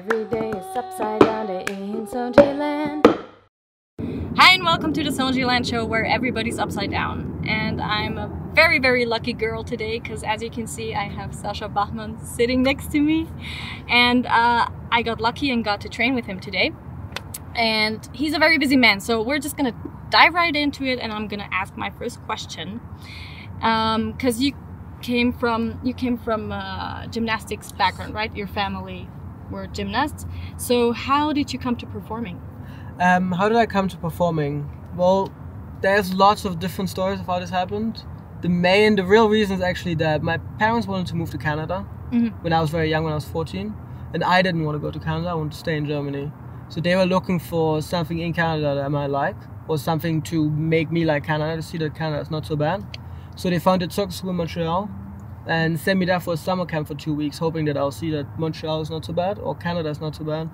Every day is upside down in Sonjiland. Hi and welcome to the Sonjiland show where everybody's upside down. And I'm a very, very lucky girl today because as you can see, I have Sasha Bachmann sitting next to me. And uh, I got lucky and got to train with him today. And he's a very busy man, so we're just gonna dive right into it and I'm gonna ask my first question. Because you came from you came from uh, gymnastics background, right? Your family were gymnasts. So how did you come to performing? Um, how did I come to performing? Well, there's lots of different stories of how this happened. The main, the real reason is actually that my parents wanted to move to Canada Mhm. when I was very young, when I was 14, and I didn't want to go to Canada. I wanted to stay in Germany. So they were looking for something in Canada that I might like, or something to make me like Canada, to see that Canada is not so bad. So they founded Circus School in Montreal and sent me there for a summer camp for two weeks, hoping that I'll see that Montreal is not so bad or Canada is not so bad.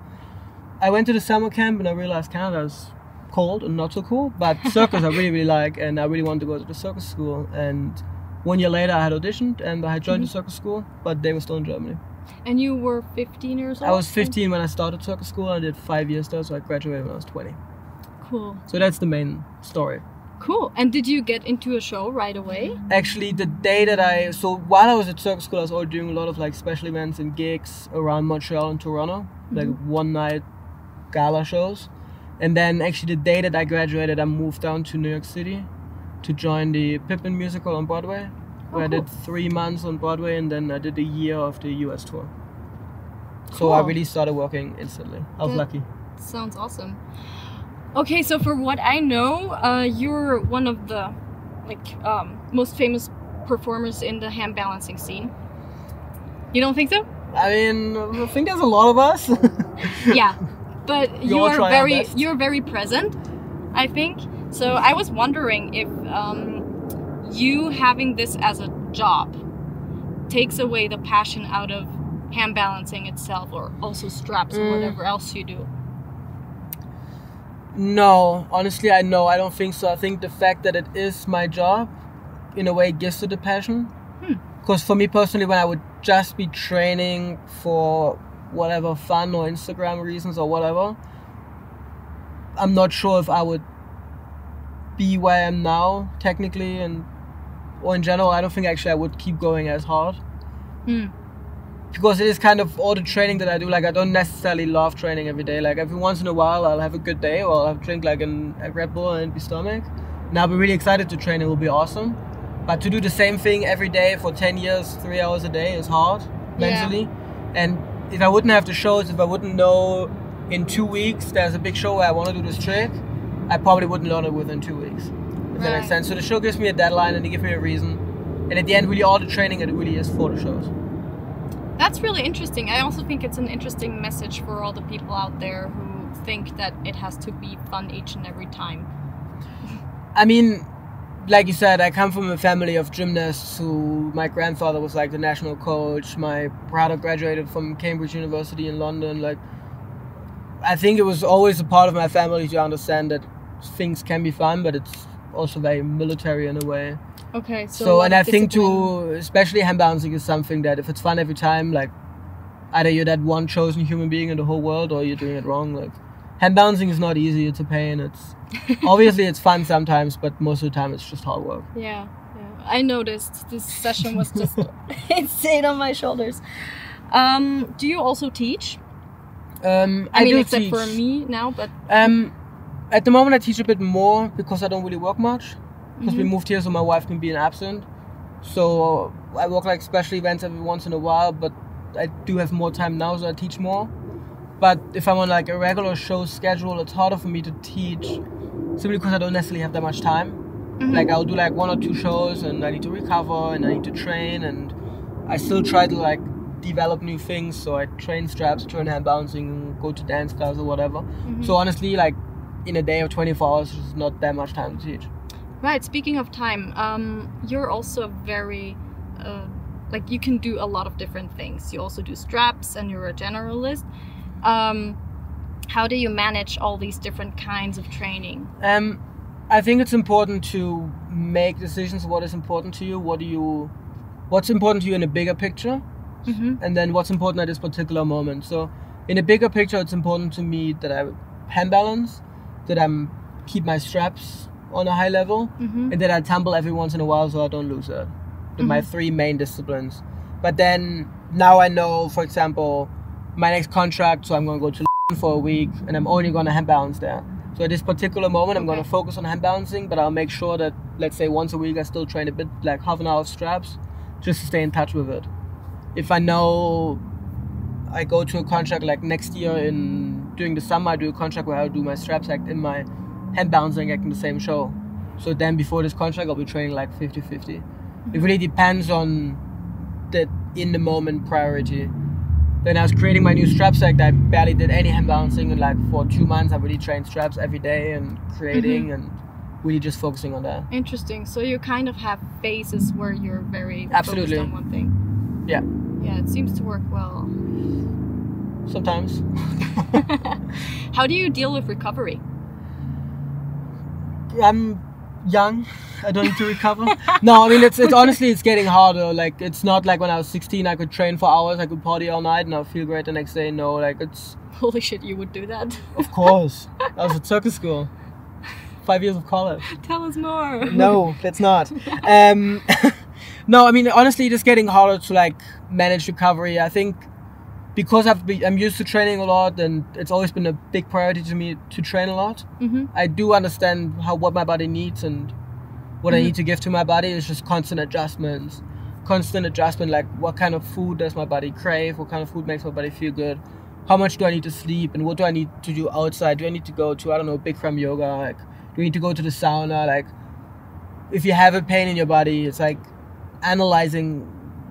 I went to the summer camp and I realized Canada is cold and not so cool, but circus I really, really like, and I really wanted to go to the circus school. And one year later, I had auditioned and I had joined the mhm. circus school, but they were still in Germany. And you were 15 years old? I was 15 when I started circus school. I did five years there, so I graduated when I was 20. Cool. So that's the main story. Cool. And did you get into a show right away? Actually, the day that I so while I was at circus school, I was already doing a lot of like special events and gigs around Montreal and Toronto, like mm-hmm. one night gala shows. And then actually the day that I graduated, I moved down to New York City to join the Pippin musical on Broadway, oh, where I cool. did three months on Broadway, and then I did a year of the U.S. tour. So I really started working instantly. I was That- lucky. Sounds awesome. Okay, so for what I know, uh, you're one of the like um, most famous performers in the hand balancing scene. You don't think so? I mean, I think there's a lot of us. yeah, but you're very you're very present. I think so. I was wondering if um, you having this as a job takes away the passion out of hand balancing itself, or also straps or Mm. whatever else you do. No, honestly, I know. I don't think so. I think the fact that it is my job, in a way, gives it the passion. Hmm. Because for me personally, when I would just be training for whatever fun or Instagram reasons or whatever, I'm not sure if I would be where I am now, technically, and or in general. I don't think actually I would keep going as hard. Hmm. Because it is kind of all the training that I do. Like I don't necessarily love training every day. Like every once in a while, I'll have a good day, or I'll drink like an, a Red Bull and be stomach. And I'll be really excited to train. It will be awesome. But to do the same thing every day for ten years, three hours a day is hard Yeah. mentally. And if I wouldn't have the shows, if I wouldn't know in two weeks there's a big show where I want to do this trick, I probably wouldn't learn it within two weeks. If that Right. makes sense. So the show gives me a deadline and they give me a reason. And at the end, really all the training it really is for the shows. That's really interesting. I also think it's an interesting message for all the people out there who think that it has to be fun each and every time. I mean, like you said, I come from a family of gymnasts who my grandfather was like the national coach. My brother graduated from Cambridge University in London. Like, I think it was always a part of my family to understand that things can be fun, but it's also very military in a way. Okay, so, So, and I think too, especially hand balancing is something that if it's fun every time, like either you're that one chosen human being in the whole world or you're doing it wrong. Like hand balancing is not easy; it's a pain. It's obviously it's fun sometimes, but most of the time it's just hard work. Yeah, yeah. I noticed this session was just insane on my shoulders. Um, do you also teach? Um, I, mean, do except teach. for me now, but Um, at the moment, I teach a bit more because I don't really work much. Because we Mhm. moved here, so my wife can be an Absinthe. So I work like special events every once in a while, but I do have more time now, so I teach more. But if I'm on like a regular show schedule, it's harder for me to teach simply because I don't necessarily have that much time. Mhm. Like I'll do like one or two shows, and I need to recover, and I need to train, and I still try to like develop new things. So I train straps, train hand balancing, go to dance class or whatever. Mhm. So honestly, like in a day of 24 hours, there's not that much time to teach. Right. Speaking of time, um, you're also very, uh, like you can do a lot of different things. You also do straps, and you're a generalist. Um, how do you manage all these different kinds of training? Um, I think it's important to make decisions. What is important to you? What do you, what's important to you in a bigger picture, Mm-hmm. and then what's important at this particular moment. So in a bigger picture, it's important to me that I hand balance, that I'm keep my straps on a high level, Mm-hmm. and then I tumble every once in a while so I don't lose it. They're my three main disciplines. But then now I know, for example, my next contract, so I'm going to go to for a week, and I'm only going to hand balance there. So at this particular moment, I'm going to focus on hand balancing, but I'll make sure that, let's say, once a week, I still train a bit, like half an hour of straps, just to stay in touch with it. If I know I go to a contract like next year in during the summer, I do a contract where I do my straps act in my balancing act in the same show. So then before this contract, I'll be training like 50 50. It really depends on the in the moment priority. Then I was creating my new straps act. I barely did any hand balancing, and like for two months, I really trained straps every day and creating mm-hmm. and really just focusing on that. Interesting. So you kind of have phases where you're very Absolutely. focused on one thing. Yeah. Yeah, it seems to work well. Sometimes. How do you deal with recovery? I'm young. I don't need to recover. no, I mean it's it's honestly it's getting harder. Like it's not like when I was 16 I could train for hours, I could party all night and I'll feel great the next day. No, like it's Holy shit, you would do that. of course. I was at circus school. Five years of college. Tell us more. No, that's not. Um, no, I mean honestly, it's getting harder to like manage recovery. I think because I've be, I'm used to training a lot, and it's always been a big priority to me to train a lot. hmm I do understand how what my body needs and what I need to give to my body. It's just constant adjustments, constant adjustment. Like what kind of food does my body crave? What kind of food makes my body feel good? How much do I need to sleep? And what do I need to do outside? Do I need to go to I don't know Bikram yoga? Like do you need to go to the sauna? Like if you have a pain in your body, it's like analyzing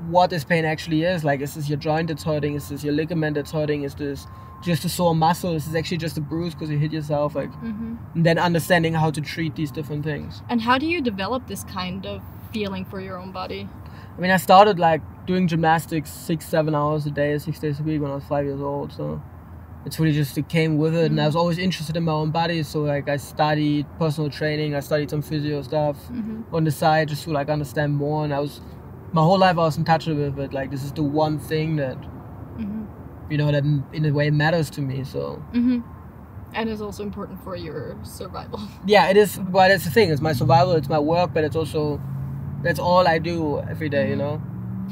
what this pain actually is. Like is this your joint that's hurting? Is this your ligament that's hurting? Is this just a sore muscle? Is this actually just a bruise because you hit yourself? Like hmm and then understanding how to treat these different things. And how do you develop this kind of feeling for your own body? I mean, I started like doing gymnastics six, seven hours a day, six days a week when I was five years old. So it's really just it came with it, and I was always interested in my own body. So like I studied personal training, I studied some physio stuff hmm on the side just to like understand more. And I was my whole life I was in touch with it. but Like this is the one thing that hmm you know that in, a way matters to me. So hmm And it's also important for your survival. yeah, it is. But it's the thing. It's my survival. It's my work, but it's also that's all I do every day, You know,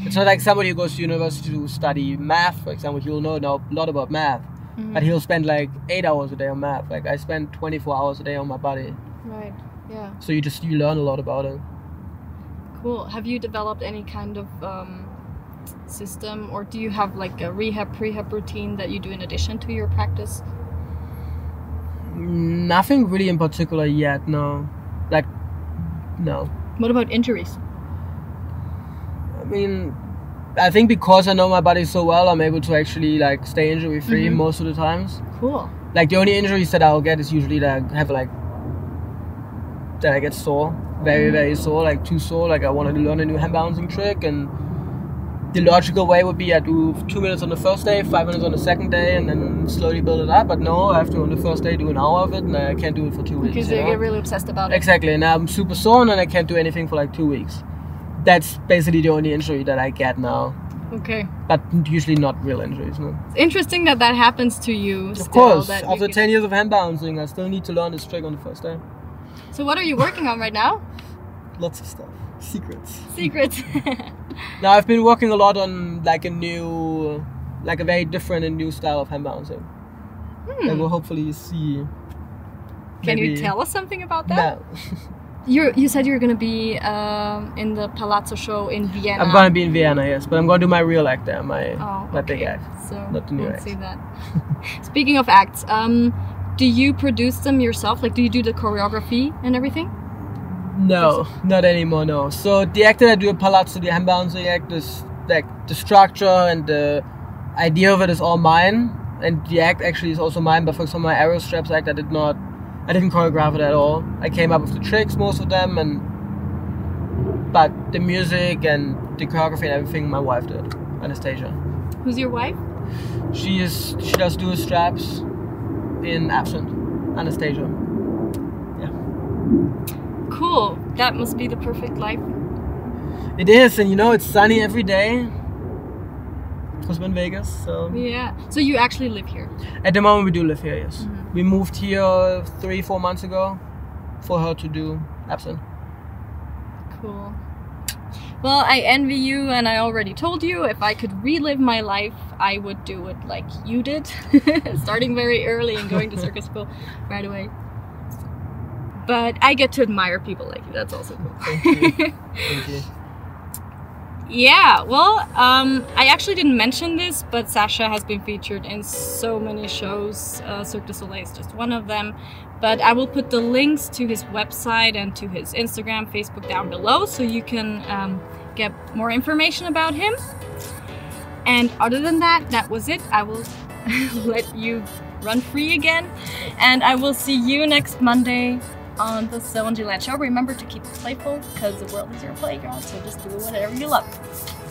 it's not like somebody who goes to university to study math, for example. He'll know now a lot about math, Mhm. but he'll spend like eight hours a day on math. Like I spend 24 hours a day on my body, Right. Yeah. so you just you learn a lot about it. Cool. Have you developed any kind of um, system, or do you have like a rehab prehab routine that you do in addition to your practice? Nothing really in particular yet. No, like no. What about injuries? I mean, I think because I know my body so well, I'm able to actually like stay injury free Mhm. most of the times. Cool. Like the only injuries that I'll get is usually that I have like that I get sore, very very sore, like too sore. Like I wanted to learn a new hand balancing trick, and the logical way would be I do two minutes on the first day, five minutes on the second day, and then slowly build it up. But no, I have to on the first day do an hour of it, and I can't do it for two weeks. Because you you know? get really obsessed about it. Exactly, and I'm super sore, and I can't do anything for like two weeks. That's basically the only injury that I get now, Okay. but usually not real injuries. No. It's interesting that that happens to you. Of still, course, after 10 years of hand balancing, I still need to learn this trick on the first day. So what are you working on right now? Lots of stuff. Secrets. Secrets. Now, I've been working a lot on like a new, like a very different and new style of hand balancing. Hmm. That we'll hopefully see. Can you tell us something about that? You you said you're gonna be um, in the Palazzo show in Vienna. I'm gonna be in Vienna, yes, but I'm gonna do my real act there, my Oh, my big act. So not the new act. see that. Speaking of acts, um, do you produce them yourself? Like, do you do the choreography and everything? No, not anymore. No. So the act that I do at Palazzo, the hand balancing act, is like the structure and the idea of it is all mine, and the act actually is also mine. But for example, my aerial straps act, I did not, I didn't choreograph it at all. I came up with the tricks, most of them, and but the music and the choreography and everything, my wife did, Anastasia. Who's your wife? She is, she does dual straps in Absinthe, Anastasia. Cool. That must be the perfect life. It is, and you know, it's sunny every day. because we're in Vegas. So Yeah. So you actually live here. at the moment we do live here. Yes, Mhm. we moved here three four months ago for her to do absinthe. Cool. Well, I envy you, and I already told you if I could relive my life, I would do it like you did, starting very early and going to circus school right away. But I get to admire people like you. That's also cool. Thank you. Thank you. Yeah, well, um, I actually didn't mention this, but Sasha has been featured in so many shows. Uh, Cirque du Soleil is just one of them. But I will put the links to his website and to his Instagram, Facebook down below so you can um, get more information about him. And other than that, that was it. I will let you run free again. And I will see you next Monday on the Solange Land Show. Remember to keep it playful because the world is your playground, so just do whatever you love.